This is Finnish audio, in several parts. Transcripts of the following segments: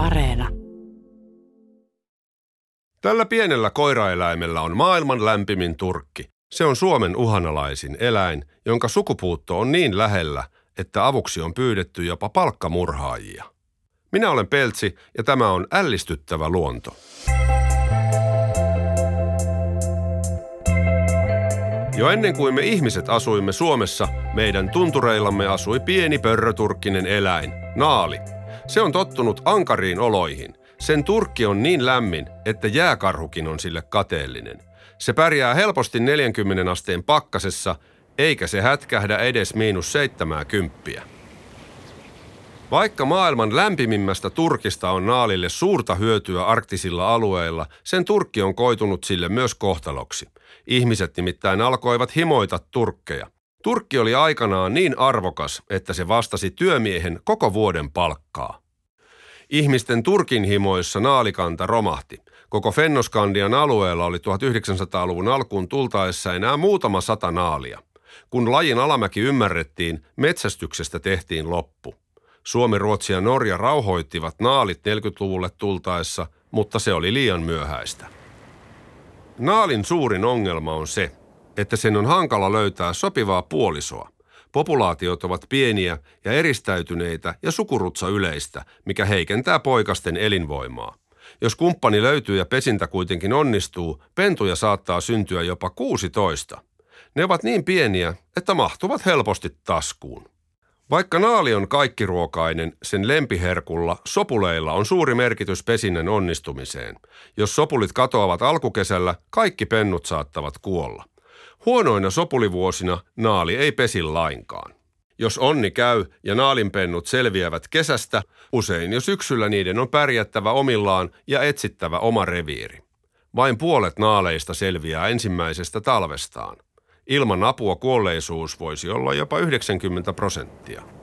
Areena. Tällä pienellä koiraeläimellä on maailman lämpimin turkki. Se on Suomen uhanalaisin eläin, jonka sukupuutto on niin lähellä, että avuksi on pyydetty jopa palkkamurhaajia. Minä olen Peltsi ja tämä on ällistyttävä luonto. Jo ennen kuin me ihmiset asuimme Suomessa, meidän tuntureillamme asui pieni pörröturkkinen eläin, naali. Se on tottunut ankariin oloihin. Sen turkki on niin lämmin, että jääkarhukin on sille kateellinen. Se pärjää helposti 40 asteen pakkasessa, eikä se hätkähdä edes miinus 70. Vaikka maailman lämpimimmästä turkista on naalille suurta hyötyä arktisilla alueilla, sen turkki on koitunut sille myös kohtaloksi. Ihmiset nimittäin alkoivat himoita turkkeja. Turkki oli aikanaan niin arvokas, että se vastasi työmiehen koko vuoden palkkaa. Ihmisten turkin himoissa naalikanta romahti. Koko Fennoskandian alueella oli 1900-luvun alkuun tultaessa enää muutama sata naalia. Kun lajin alamäki ymmärrettiin, metsästyksestä tehtiin loppu. Suomi, Ruotsi ja Norja rauhoittivat naalit 40-luvulle tultaessa, mutta se oli liian myöhäistä. Naalin suurin ongelma on se, että sen on hankala löytää sopivaa puolisoa. Populaatiot ovat pieniä ja eristäytyneitä ja sukurutsa yleistä, mikä heikentää poikasten elinvoimaa. Jos kumppani löytyy ja pesintä kuitenkin onnistuu, pentuja saattaa syntyä jopa 16. Ne ovat niin pieniä, että mahtuvat helposti taskuun. Vaikka naali on kaikkiruokainen, sen lempiherkulla, sopuleilla on suuri merkitys pesinnän onnistumiseen. Jos sopulit katoavat alkukesällä, kaikki pennut saattavat kuolla. Huonoina sopulivuosina naali ei pesi lainkaan. Jos onni käy ja naalinpennut selviävät kesästä, usein jo syksyllä niiden on pärjättävä omillaan ja etsittävä oma reviiri. Vain puolet naaleista selviää ensimmäisestä talvestaan. Ilman apua kuolleisuus voisi olla jopa 90 prosenttia.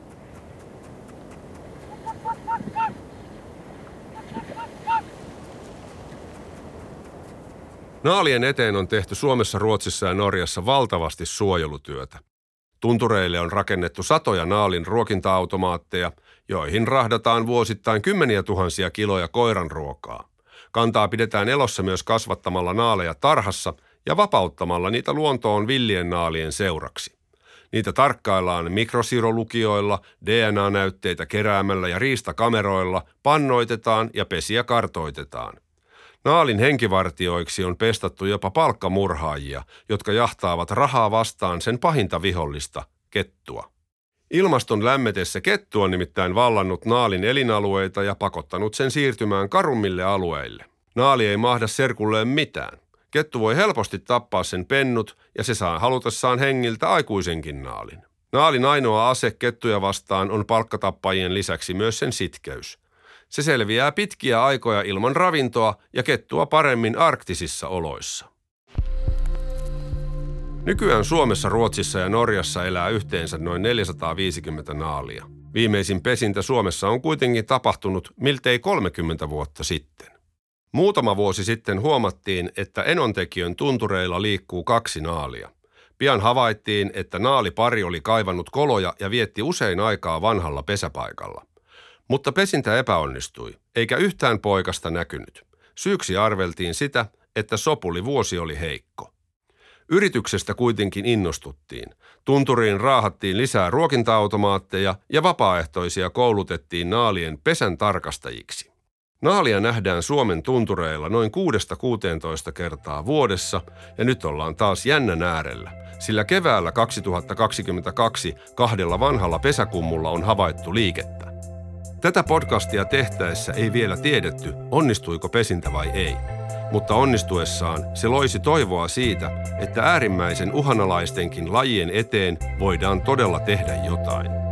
Naalien eteen on tehty Suomessa, Ruotsissa ja Norjassa valtavasti suojelutyötä. Tuntureille on rakennettu satoja naalin ruokinta-automaatteja, joihin rahdataan vuosittain kymmeniä tuhansia kiloja koiran ruokaa. Kantaa pidetään elossa myös kasvattamalla naaleja tarhassa ja vapauttamalla niitä luontoon villien naalien seuraksi. Niitä tarkkaillaan mikrosirolukioilla, DNA-näytteitä keräämällä ja riistakameroilla, pannoitetaan ja pesiä kartoitetaan. Naalin henkivartioiksi on pestattu jopa palkkamurhaajia, jotka jahtaavat rahaa vastaan sen pahinta vihollista, kettua. Ilmaston lämmetessä kettu on nimittäin vallannut naalin elinalueita ja pakottanut sen siirtymään karummille alueille. Naali ei mahda serkulleen mitään. Kettu voi helposti tappaa sen pennut ja se saa halutessaan hengiltä aikuisenkin naalin. Naalin ainoa ase kettuja vastaan on palkkatappajien lisäksi myös sen sitkeys. Se selviää pitkiä aikoja ilman ravintoa ja kettua paremmin arktisissa oloissa. Nykyään Suomessa, Ruotsissa ja Norjassa elää yhteensä noin 450 naalia. Viimeisin pesintä Suomessa on kuitenkin tapahtunut miltei 30 vuotta sitten. Muutama vuosi sitten huomattiin, että enontekijön tuntureilla liikkuu kaksi naalia. Pian havaittiin, että naalipari oli kaivannut koloja ja vietti usein aikaa vanhalla pesäpaikalla. Mutta pesintä epäonnistui, eikä yhtään poikasta näkynyt. Syyksi arveltiin sitä, että sopuli vuosi oli heikko. Yrityksestä kuitenkin innostuttiin. Tunturiin raahattiin lisää ruokinta-automaatteja ja vapaaehtoisia koulutettiin naalien pesän tarkastajiksi. Naalia nähdään Suomen tuntureilla noin 6-16 kertaa vuodessa ja nyt ollaan taas jännän äärellä, sillä keväällä 2022 kahdella vanhalla pesäkummulla on havaittu liikettä. Tätä podcastia tehtäessä ei vielä tiedetty, onnistuiko pesintä vai ei. Mutta onnistuessaan se loisi toivoa siitä, että äärimmäisen uhanalaistenkin lajien eteen voidaan todella tehdä jotain.